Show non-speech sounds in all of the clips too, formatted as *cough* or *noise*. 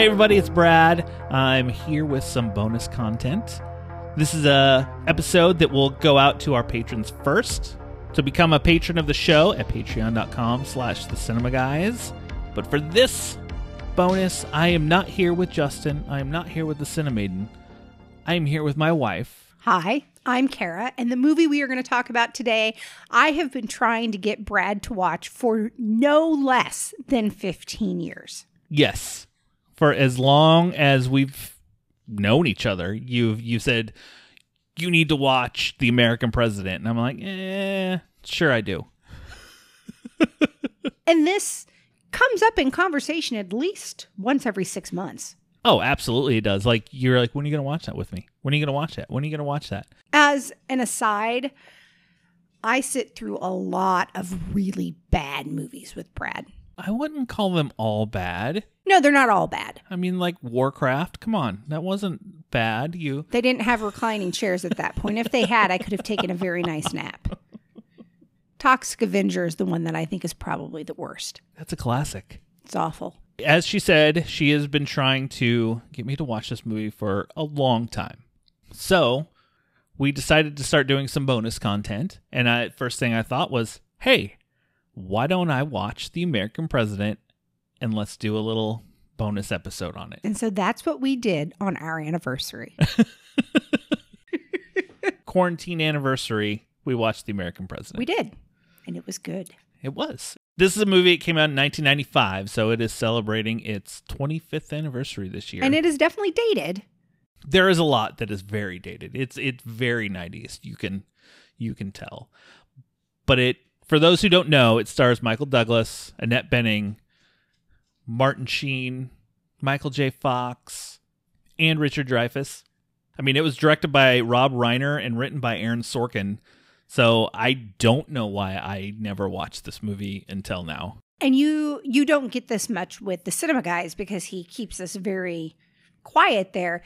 Hey everybody, it's Brad. I'm here with some bonus content. This is a episode that will go out to our patrons first. So become a patron of the show at patreon.com slash the cinema guys. But for this bonus, I am not here with Justin. I am not here with the Cinemaiden. I am here with my wife. Hi, I'm Kara, and the movie we are going to talk about today, I have been trying to get Brad to watch for no less than 15 years. Yes. For as long as we've known each other, you've you said you need to watch The American President. And I'm like, eh, sure I do. *laughs* and this comes up in conversation at least once every six months. Oh, absolutely it does. Like you're like, when are you gonna watch that with me? When are you gonna watch that? When are you gonna watch that? As an aside, I sit through a lot of really bad movies with Brad. I wouldn't call them all bad. No, they're not all bad. I mean, like Warcraft. Come on, that wasn't bad. You They didn't have reclining chairs at that point. If they had, I could have taken a very nice nap. Toxic Avenger is the one that I think is probably the worst. that's a classic. It's awful. As she said, she has been trying to get me to watch this movie for a long time. So we decided to start doing some bonus content. And I first thing I thought was, hey, why don't I watch The American President and let's do a little bonus episode on it. And so that's what we did on our anniversary. *laughs* Quarantine anniversary, we watched The American President. we did. And it was good. It was. This is a movie. It came out in 1995, so it is celebrating its 25th anniversary this year. And it is definitely dated. there is a lot that is very dated. It's it's very 90s. You can you can tell. But it for those who don't know, it stars Michael Douglas, Annette Bening, Martin Sheen, Michael J. Fox, and Richard Dreyfuss. I mean, it was directed by Rob Reiner and written by Aaron Sorkin. So I don't know why I never watched this movie until now. And you you don't get this much with the cinema guys because he keeps us very quiet there.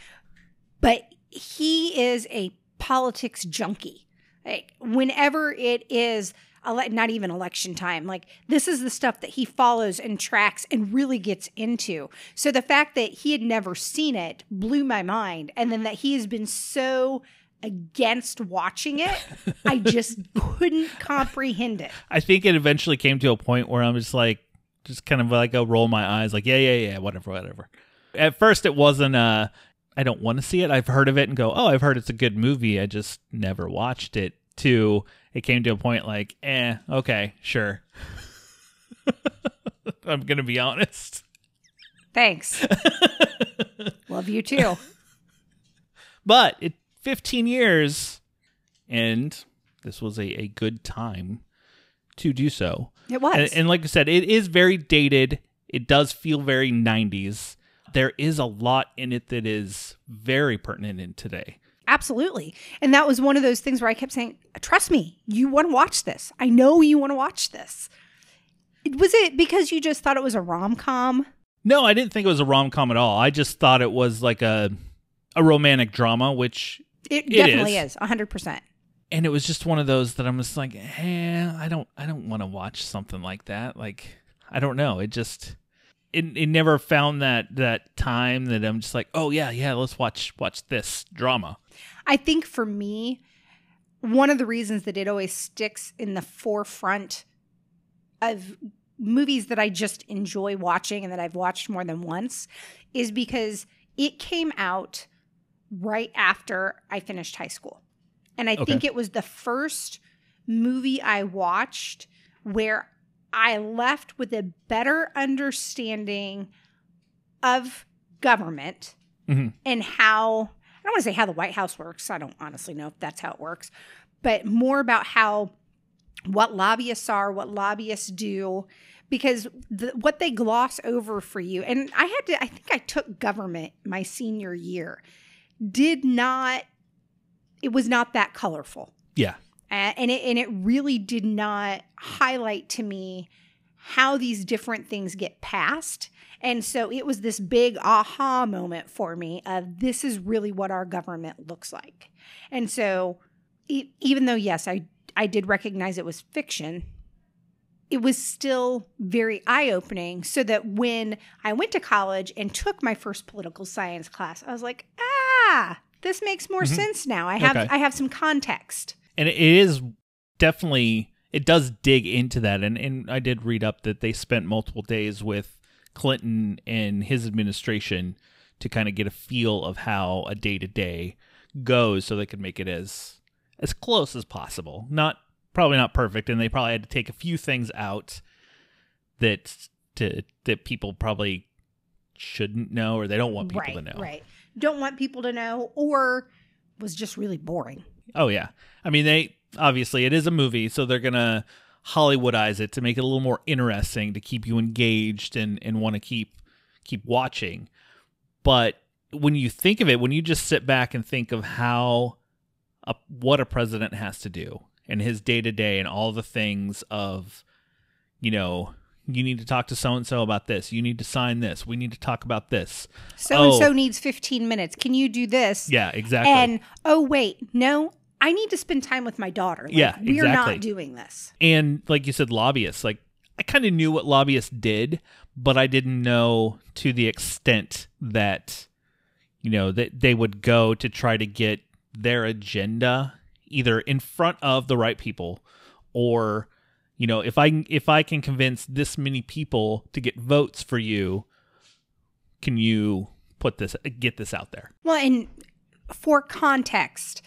But he is a politics junkie. Like whenever it is ele- not even election time, like this is the stuff that he follows and tracks and really gets into. So the fact that he had never seen it blew my mind, and then that he has been so against watching it, *laughs* I just couldn't comprehend it. I think it eventually came to a point where I'm just like, just kind of like a roll my eyes, like, yeah, yeah, yeah, whatever, whatever. At first, it wasn't, uh, I don't want to see it. I've heard of it and go, oh, I've heard it's a good movie. I just never watched it. To it came to a point like, eh, okay, sure. *laughs* I'm going to be honest. Thanks. *laughs* Love you too. But it 15 years, and this was a, a good time to do so. It was. And, and like I said, it is very dated. It does feel very 90s. There is a lot in it that is very pertinent in today. Absolutely. And that was one of those things where I kept saying, trust me, you want to watch this. I know you want to watch this. Was it because you just thought it was a rom com? No, I didn't think it was a rom com at all. I just thought it was like a a romantic drama, which It, It definitely is. is. 100%. and it was just one of those that I'm just like, eh, I don't I don't want to watch something like that. Like I don't know. It just it, it never found that that time that I'm just like, oh yeah, yeah, let's watch watch this drama. I think for me, one of the reasons that it always sticks in the forefront of movies that I just enjoy watching and that I've watched more than once is because it came out right after I finished high school. And I Okay. think it was the first movie I watched where I left with a better understanding of government Mhm. and how want to say how the White House works. I don't honestly know if that's how it works, but more about how what lobbyists are, what lobbyists do, because the, what they gloss over for you. And I had to, I think I took government my senior year, did not, it was not that colorful. Yeah. Uh, and it and it really did not highlight to me how these different things get passed. And so it was this big aha moment for me of this is really what our government looks like. And so e- even though yes, I I did recognize it was fiction, it was still very eye opening. So that when I went to college and took my first political science class, I was like, ah, this makes more sense now. I have Okay. I have some context. and it is definitely it does dig into that and and I did read up that they spent multiple days with Clinton and his administration to kind of get a feel of how a day to day goes so they could make it as as close as possible not probably not perfect and they probably had to take a few things out that to that people probably shouldn't know or they don't want people right, to know right. Don't want people to know, or was just really boring. Oh yeah. I mean they obviously it is a movie, so they're gonna Hollywoodize it to make it a little more interesting to keep you engaged and, and want to keep keep watching. But when you think of it, when you just sit back and think of how a, what a president has to do and his day to day and all the things of, you know, you need to talk to so and so about this. You need to sign this. We need to talk about this. So and so needs 15 minutes. Can you do this? Yeah, exactly. And oh wait, no, I need to spend time with my daughter. Like, Yeah, we're exactly. not doing this. and like you said lobbyists like i kind of knew what lobbyists did but i didn't know to the extent that you know that they would go to try to get their agenda either in front of the right people or you know if i if i can convince this many people to get votes for you can you put this get this out there Well, and for context,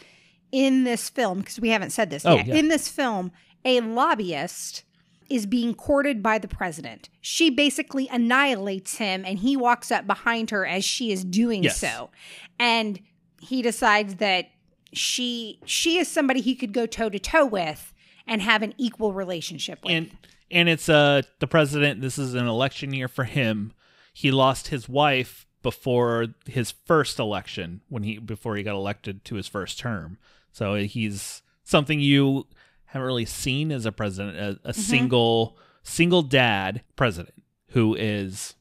in this film, because we haven't said this Oh, yet, yeah. in this film, a lobbyist is being courted by the president. She basically annihilates him and he walks up behind her as she is doing Yes. so. And he decides that she she is somebody he could go toe to toe with and have an equal relationship with. and and it's uh the president this is an election year for him he lost his wife before his first election when he before he got elected to his first term so he's something you haven't really seen as a president a, a mm-hmm. single single dad president who is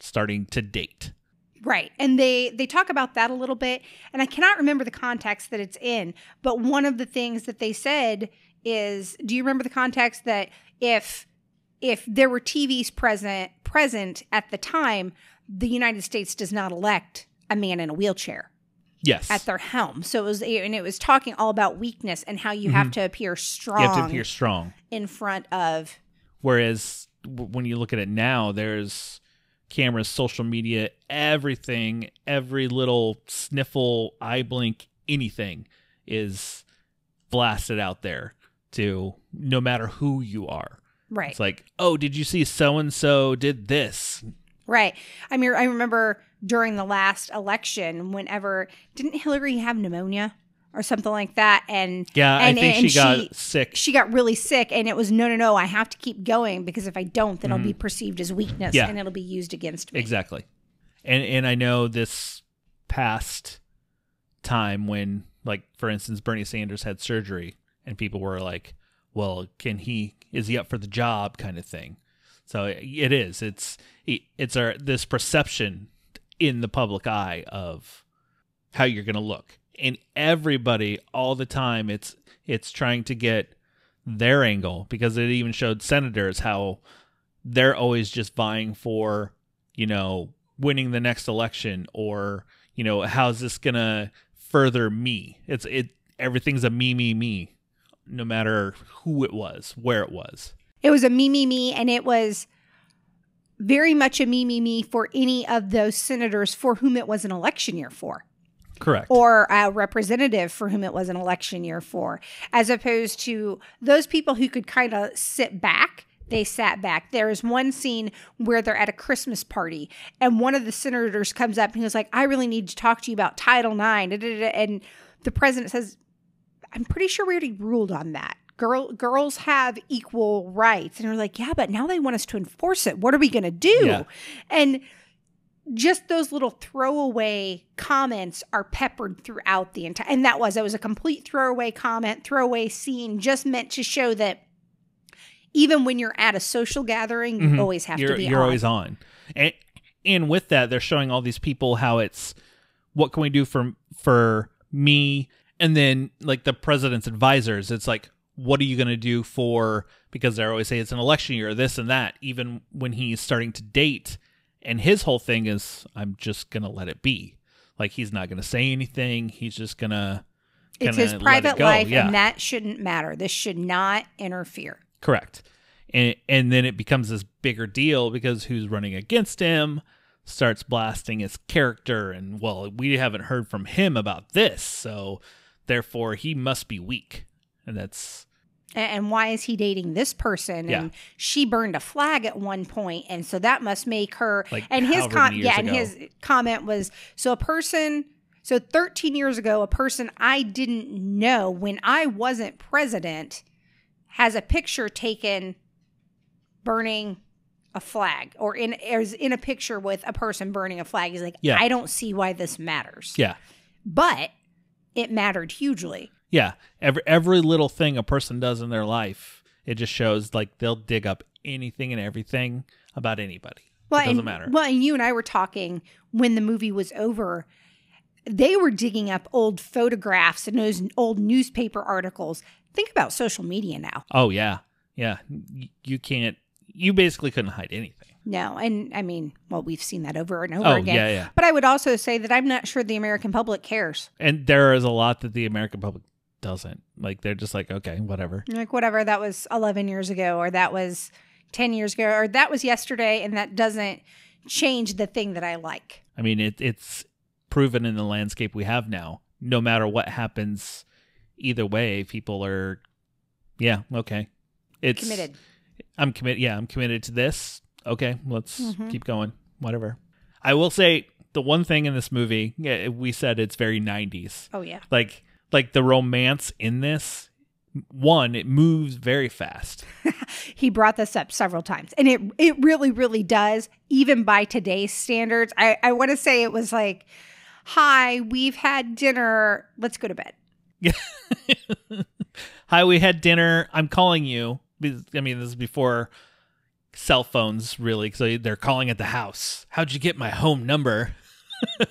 starting to date. Right. And they they talk about that a little bit and I cannot remember the context that it's in, but one of the things that they said is do you remember the context that if if there were TVs present present at the time, the United States does not elect a man in a wheelchair yes at their helm. So it was and it was talking all about weakness and how you have mm-hmm. to appear strong you have to appear strong in front of Whereas when you look at it now, there's cameras, social media, everything, every little sniffle, eye blink, anything is blasted out there to no matter who you are. right. It's like, oh, did you see so and so did this? Right. I mean, I remember during the last election, whenever didn't Hillary have pneumonia or something like that, and Yeah, and, I think and she got sick. She got really sick, and it was no, no, no. I have to keep going because if I don't, then it'll be perceived as weakness, Mm-hmm. Yeah. and it'll be used against me. Exactly. And and I know this past time when like for instance Bernie Sanders had surgery and people were like, "Well, can he is he up for the job?" kind of thing. So it is. It's it's our this perception in the public eye of how you're going to look. And everybody all the time it's it's trying to get their angle because it even showed senators how they're always just vying for, you know, winning the next election or, you know, how's this going to further me? It's it everything's a me me me no matter who it was, where it was. It was a me, me, me, and it was very much a me, me, me for any of those senators for whom it was an election year for. Correct. or a representative for whom it was an election year for, as opposed to those people who could kind of sit back. They sat back. There is one scene where they're at a Christmas party, and one of the senators comes up and he was like, "I really need to talk to you about Title IX." And the president says, "I'm pretty sure we already ruled on that. Girl, girls have equal rights." And they're like, "Yeah, but now they want us to enforce it. What are we going to do?" Yeah. And just those little throwaway comments are peppered throughout the entire and that was that was a complete throwaway comment throwaway scene just meant to show that even when you're at a social gathering you Mhm. always have you're, to be you're on. always on and and with that they're showing all these people how it's what can we do for for me and then like the president's advisors it's like what are you going to do for because they always say it's an election year, this and that. Even when he's starting to date, and his whole thing is, I'm just going to let it be. Like he's not going to say anything. He's just going to. It's his private life, yeah. and that shouldn't matter. This should not interfere. Correct. And and then it becomes this bigger deal because who's running against him starts blasting his character, and well, we haven't heard from him about this, so therefore he must be weak, and that's and why is he dating this person Yeah. and she burned a flag at one point and so that must make her Like, and his com- yeah years and ago. his comment was so a person so 13 years ago a person i didn't know when i wasn't president has a picture taken burning a flag or in is in a picture with a person burning a flag he's like Yeah. i don't see why this matters yeah, but it mattered hugely yeah. Every every little thing a person does in their life, it just shows like they'll dig up anything and everything about anybody. Well, it doesn't and, matter. Well, and you and I were talking when the movie was over. They were digging up old photographs and those old newspaper articles. Think about social media now. oh yeah, yeah. You can't. You basically couldn't hide anything. No, and I mean, well, we've seen that over and over Oh again. yeah, yeah. But I would also say that I'm not sure the American public cares. And there is a lot that the American public doesn't like. They're just like, okay, whatever. Like whatever that was 11 years ago, or that was 10 years ago, or that was yesterday, and that doesn't change the thing that I like. I mean, it, it's proven in the landscape we have now. No matter what happens, either way, people are, yeah, okay. It's Committed. I'm committed. Yeah, I'm committed to this. Okay, let's Mhm. keep going. Whatever. I will say the one thing in this movie, yeah, we said it's very 90s. Oh yeah. Like, like the romance in this. One, it moves very fast. *laughs* he brought this up several times and it it really really does even by today's standards i i want to say it was like hi we've had dinner let's go to bed *laughs* Hi, we had dinner. I'm calling you. I mean, this is before cell phones, really. So they're calling at the house. How'd you get my home number? *laughs*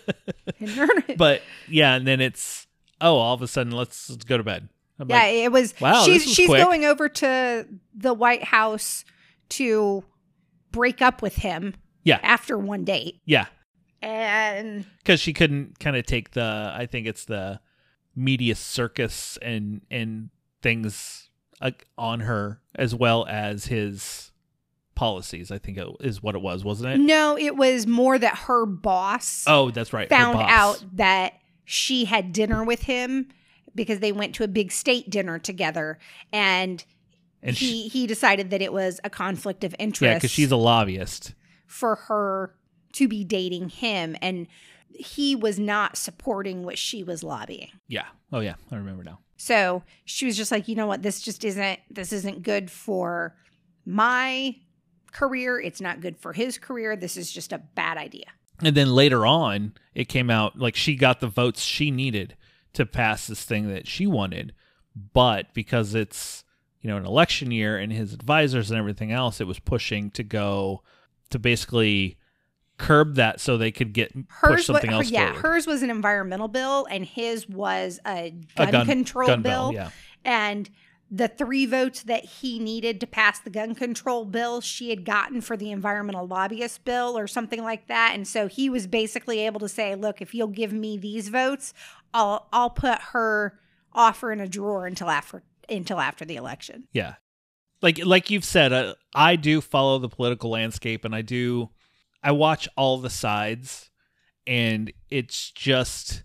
But yeah, and then it's oh, all of a sudden, let's, let's go to bed. I'm yeah like, it was Wow, she's she's quick. going over to the white house to break up with him Yeah. after one date yeah, and because she couldn't kind of take the. I think it's the media circus and and things uh, on her as well as his policies. I think it is what it was, wasn't it? no it was more that her boss Oh, that's right. found out that she had dinner with him because they went to a big state dinner together and, and she, he he decided that it was a conflict of interest yeah, because she's a lobbyist. for her to be dating him and he was not supporting what she was lobbying. Yeah. Oh yeah, I remember now. So she was just like, you know what, this just isn't this isn't good for my career. It's not good for his career. This is just a bad idea. And then later on, it came out like she got the votes she needed to pass this thing that she wanted, but because it's you know an election year and his advisors and everything else, it was pushing to go to basically curb that so they could get Hers, something her- else yeah, forward. hers was an environmental bill, and his was a gun, A gun control gun bill. yeah. And the three votes that he needed to pass the gun control bill, she had gotten for the environmental lobbyist bill or something like that. And so he was basically able to say, "Look, if you'll give me these votes, I'll I'll put her offer in a drawer until after until after the election." Yeah. Like like you've said, uh, I do follow the political landscape and I do I watch all the sides and it's just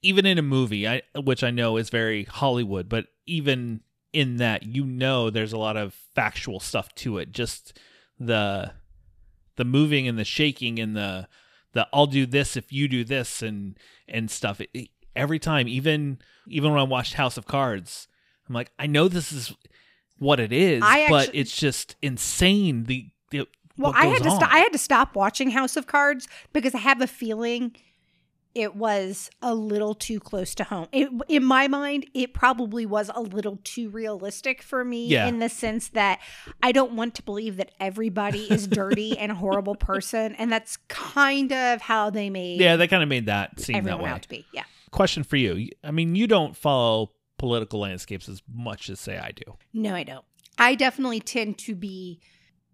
even in a movie, I which I know is very Hollywood, but even in that you know there's a lot of factual stuff to it. Just the the moving and the shaking and the the I'll do this if you do this and and stuff. It, it- every time, even even when I watched House of Cards, I'm like, I know this is what it is, I but it's just insane. The, the Well, I had to st- I had to stop watching House of Cards because I have a feeling it was a little too close to home. It, in my mind, it probably was a little too realistic for me Yeah. in the sense that I don't want to believe that everybody is dirty *laughs* and a horrible person, and that's kind of how they made yeah, they kind of made that seem that way. out to be. Yeah. Question for you: I mean, you don't follow political landscapes as much as say I do. No, I don't. I definitely tend to be.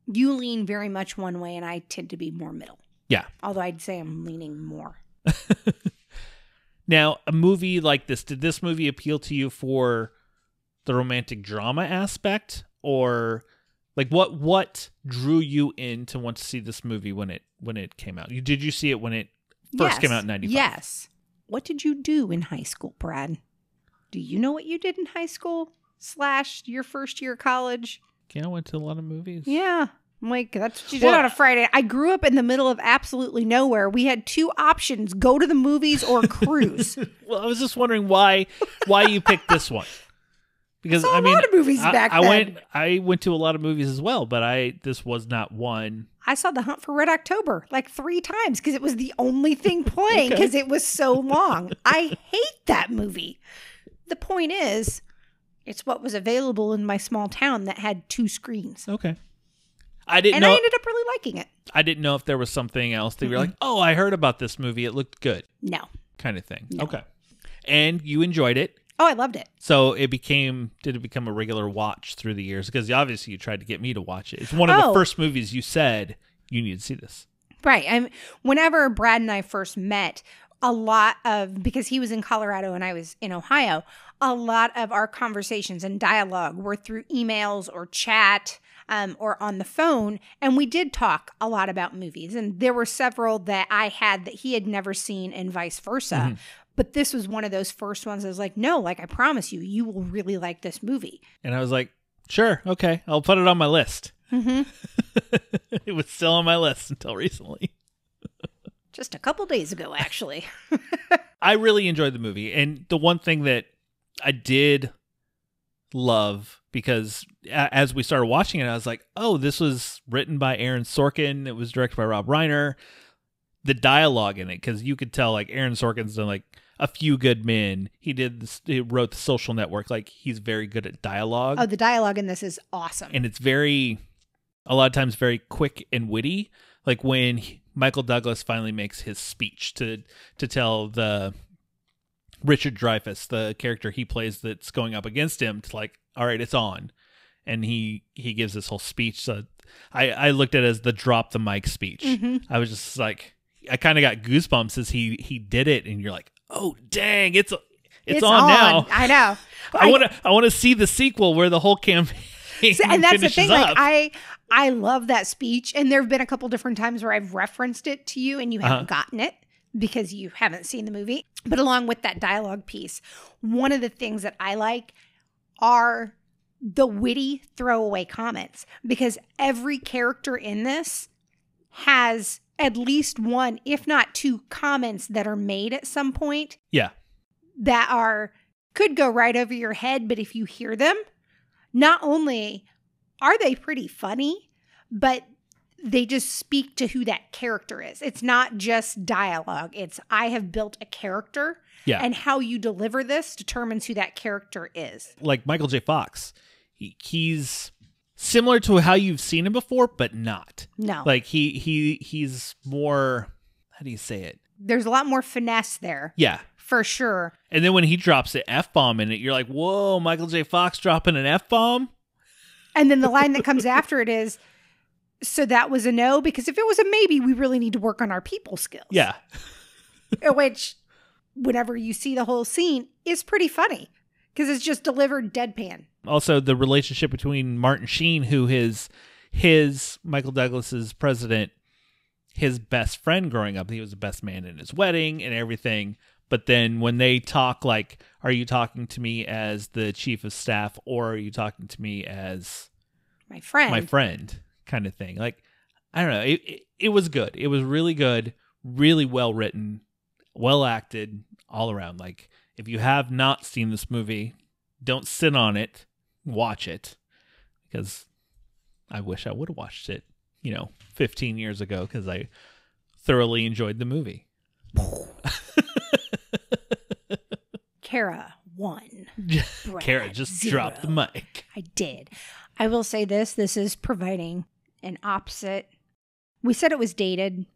You lean very much one way, and I tend to be more middle. Yeah. Although I'd say I'm leaning more. *laughs* Now, a movie like this, did this movie appeal to you for the romantic drama aspect or like what what drew you in to want to see this movie when it when it came out? You did you see it when it first came out in 95? Yes. What did you do in high school, Brad? Do you know what you did in high school slash your first year of college? Yeah, I went to a lot of movies. Yeah. Like, that's what you did Well- on a Friday. I grew up in the middle of absolutely nowhere. We had two options go to the movies or *laughs* cruise. Well, I was just wondering why why you picked this one. Because I a mean, lot of movies I, back I then. went I went to a lot of movies as well, but I this was not one. I saw The Hunt for Red October like three times because it was the only thing *laughs* playing Okay. because it was so long. I *laughs* hate that movie. The point is, it's what was available in my small town that had two screens. Okay. I didn't And know I ended up really liking it. I didn't know if there was something else that you were like, "Oh, I heard about this movie. It looked good." No. kind of thing. No. Okay. And you enjoyed it. Oh, I loved it. So it became did it become a regular watch through the years because obviously you tried to get me to watch it. It's one of the Oh. first movies you said you need to see this. Right. And whenever Brad and I first met, a lot of because he was in Colorado and I was in Ohio, a lot of our conversations and dialogue were through emails or chat um, or on the phone, and we did talk a lot about movies. And there were several that I had that he had never seen, and vice versa. But this was one of those first ones. I was like, no, like I promise you, you will really like this movie. And I was like, "Sure, okay. I'll put it on my list." Mm-hmm. *laughs* it was still on my list until recently. *laughs* Just a couple days ago, actually. *laughs* I really enjoyed the movie. And the one thing that I did love because a- as we started watching it, I was like, oh, this was written by Aaron Sorkin. It was directed by Rob Reiner. The dialogue in it, because you could tell like Aaron Sorkin's done like a few good men. He did this, he wrote the social network. Like he's very good at dialogue. oh, the dialogue in this is awesome. and it's very a lot of times very quick and witty like when he- michael douglas finally makes his speech to to tell the richard dreyfuss the character he plays that's going up against him to like all right it's on and he he gives this whole speech so i i looked at it as the drop the mic speech Mhm. i was just like i kind of got goosebumps as he he did it and you're like oh dang it's it's, on, now I know. *laughs* i want to i want to see the sequel where the whole campaign So- and that's the thing. Like. I, I love that speech, and there have been a couple different times where I've referenced it to you, and you haven't Uh-huh. gotten it because you haven't seen the movie. But along with that dialogue piece, one of the things that I like are the witty throwaway comments because every character in this has at least one, if not two, comments that are made at some point yeah. that are could go right over your head, but if you hear them, not only are they pretty funny, but they just speak to who that character is. It's not just dialogue. It's I have built a character Yeah. and how you deliver this determines who that character is. like Michael J. Fox. He, he's similar to how you've seen him before, but not. No. Like he he he's more how do you say it? There's a lot more finesse there Yeah. for sure. And then when he drops the F bomb in it, you're like, whoa, Michael J. Fox dropping an F bomb? And then the line that comes after it is so that was a no because if it was a maybe, we really need to work on our people skills. Yeah. *laughs* which whenever you see the whole scene is pretty funny because it's just delivered deadpan. Also the relationship between Martin Sheen, who his his Michael Douglas's president, his best friend growing up, he was the best man in his wedding and everything. But then when they talk like, are you talking to me as the chief of staff or are you talking to me as My friend. my friend kind of thing. Like, I don't know. It, it, it was good. It was really good, really well written, well acted all around. Like, if you have not seen this movie, don't sit on it, watch it because I wish I would have watched it, you know, 15 years ago because I thoroughly enjoyed the movie. *laughs* Kara one. Brad, *laughs* Kara just zero. dropped the mic. I did. I will say this this is providing an opposite. We said it was dated.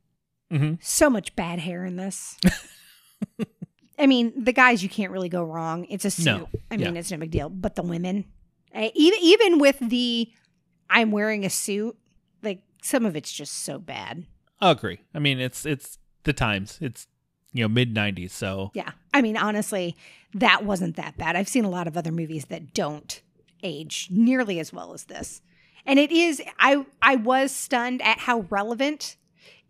hmm So much bad hair in this. *laughs* I mean, the guys you can't really go wrong. It's a suit. No. I mean, Yeah. it's no big deal. But the women, eh, even even with the I'm wearing a suit, like some of it's just so bad. I agree. I mean, it's it's the times. It's you know mid '90s, so Yeah. I mean, honestly, that wasn't that bad. I've seen a lot of other movies that don't age nearly as well as this. And it is I I was stunned at how relevant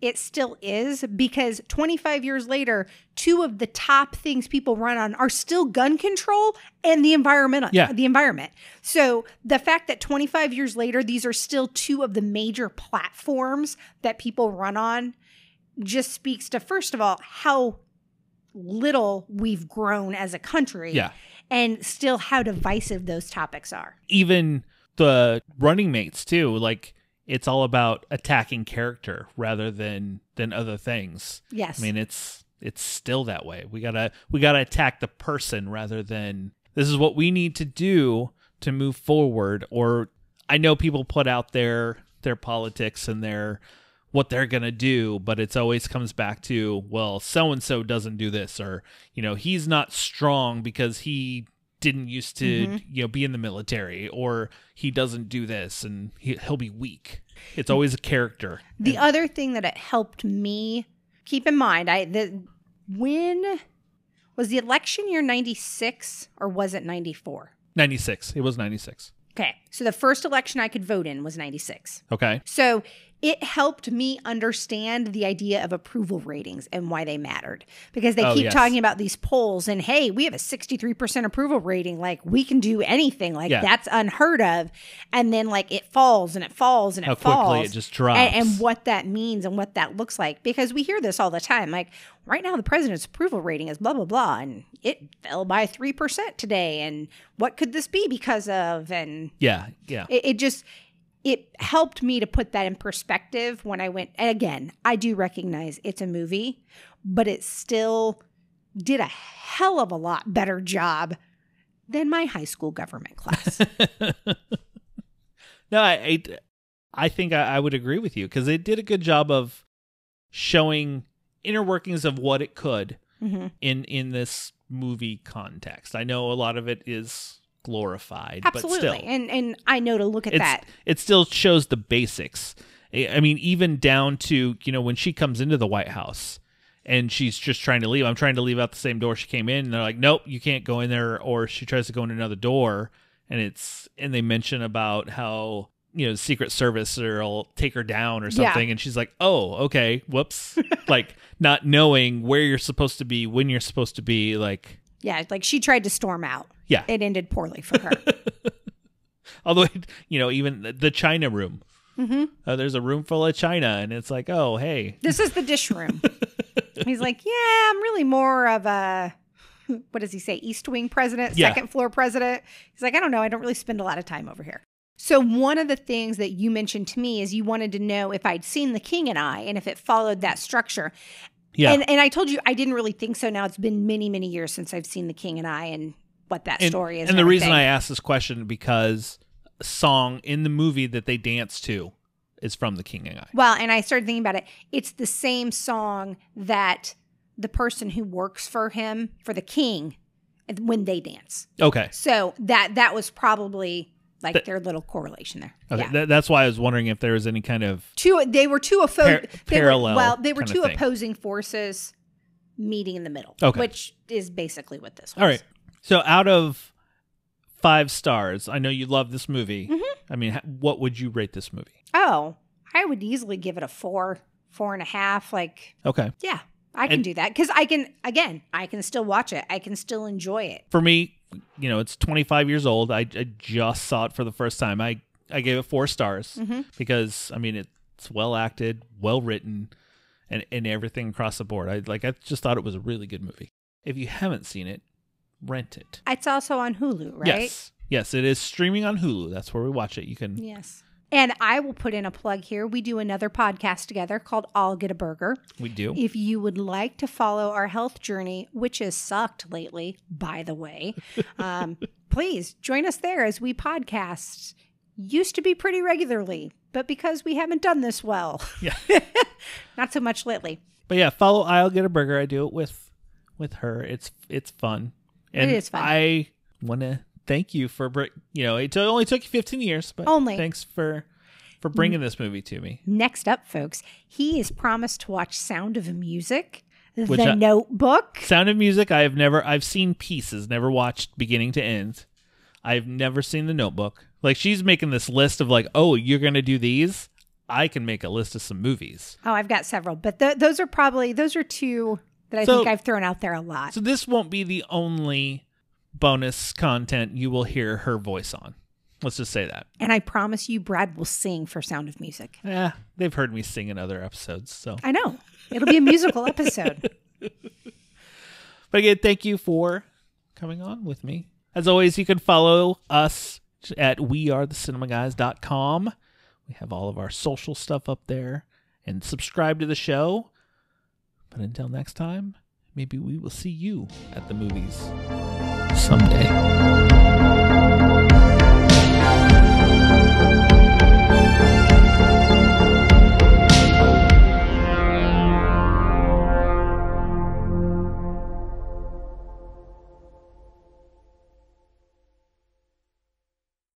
it still is because 25 years later, two of the top things people run on are still gun control and the environmental Yeah. the environment. So the fact that 25 years later these are still two of the major platforms that people run on just speaks to first of all how little we've grown as a country yeah. and still how divisive those topics are. Even the running mates too. Like it's all about attacking character rather than than other things. Yes. I mean, it's it's still that way. We gotta we gotta attack the person rather than this is what we need to do to move forward. Or I know people put out their their politics and their what they're gonna do, but it's always comes back to well, so and so doesn't do this, or you know he's not strong because he didn't used to mm-hmm. you know be in the military, or he doesn't do this and he, he'll be weak. It's mm. always a character. The other thing that it helped me keep in mind, I the when was the election year 96 or was it 94? Ninety six. It was ninety six. Okay. So the first election I could vote in was 96. Okay. So it helped me understand the idea of approval ratings and why they mattered because they Oh, keep yes. talking about these polls and hey, we have a 63% approval rating. Like we can do anything. Like Yeah. that's unheard of. And then like it falls and it falls and it How falls. quickly it just drops. And, and what that means and what that looks like because we hear this all the time. Like right now, the president's approval rating is blah, blah, blah. And it fell by 3% today. And what could this be because of? And Yeah, yeah. it, it just it helped me to put that in perspective when I went and again, I do recognize it's a movie, but it still did a hell of a lot better job than my high school government class. *laughs* no, I, I, I think I, I would agree with you because it did a good job of showing inner workings of what it could hmm in in this movie context. I know a lot of it is glorified, but Absolutely. still, And and I know to look at that. it still shows the basics. I mean, even down to you know when she comes into the White House and she's just trying to leave. I'm trying to leave out the same door she came in, and they're like, "Nope, you can't go in there." Or she tries to go in another door, and it's and they mention about how you know the Secret Service or will take her down or Yeah. something, and she's like, "Oh, okay, whoops," *laughs* like not knowing where you're supposed to be, when you're supposed to be, like. Yeah, like she tried to storm out. Yeah. It ended poorly for her. *laughs* Although, you know, even the- China room. hmm Uh, there's a room full of China, and it's like, oh, hey, This is the dish room. *laughs* He's like, yeah, I'm really more of a what does he say? East Wing president, Yeah. second floor president. He's like, I don't know. I don't really spend a lot of time over here. So one of the things that you mentioned to me is you wanted to know if I'd seen The King and I and if it followed that structure. yeah. And and I told you I didn't really think so. Now it's been many many years since I've seen The King and I and what that and, story is. and the reason I asked this question because song in the movie that they dance to is from The King and I. Well, and I started thinking about it. It's the same song that the person who works for him, for the king, when they dance. Okay, So that that was probably like their little correlation there. okay, Yeah. That- that's why I was wondering if there was any kind of two they were two oppo- Par- they were- parallel well, they were two opposing forces meeting in the middle. Okay. Which is basically what this was. all right. So out of five stars, I know you love this movie. Mm-hmm. I mean, what would you rate this movie? Oh, I would easily give it a four, four and a half. Like, Okay, yeah, I can And- do that. Because I can again, I can still watch it. I can still enjoy it. for me, you know, it's 25 years old. I, I just saw it for the first time. I I gave it four stars Mm-hmm. because I mean it's well acted, well written, and and everything across the board. I like I just thought it was a really good movie. If you haven't seen it, rent it. It's also on Hulu, right? Yes, yes, it is streaming on Hulu. That's where we watch it. You can. Yes. And I will put in a plug here. We do another podcast together called I'll Get a Burger. We do. If you would like to follow our health journey, which has sucked lately, by the way, *laughs* um, please join us there as we podcast. Used to be pretty regularly, but because we haven't done this well, *laughs* Yeah. not so much lately. But yeah, follow I'll Get a Burger. I do it with with her. It's it's fun. And is fun. I want to thank you for br- you know it only took you 15 years, but Only. thanks for for bringing this movie to me. Next up, folks, he is promised to watch Sound of Music, Which The I- Notebook. Sound of Music. I have never. I've seen pieces, never watched beginning to end. I've never seen The Notebook. Like she's making this list of like, oh, you're gonna do these. I can make a list of some movies. Oh, I've got several, but th- those are probably those are two that I So- think I've thrown out there a lot. So this won't be the only bonus content you will hear her voice on. Let's just say that. and I promise you, Brad will sing for Sound of Music. Yeah, they've heard me sing in other episodes. So, I know it'll be a musical episode. *laughs* but again, thank you for coming on with me. As always, you can follow us at wearethecinemaguys.com. We have all of our social stuff up there and subscribe to the show. And until next time, maybe we will see you at the movies someday.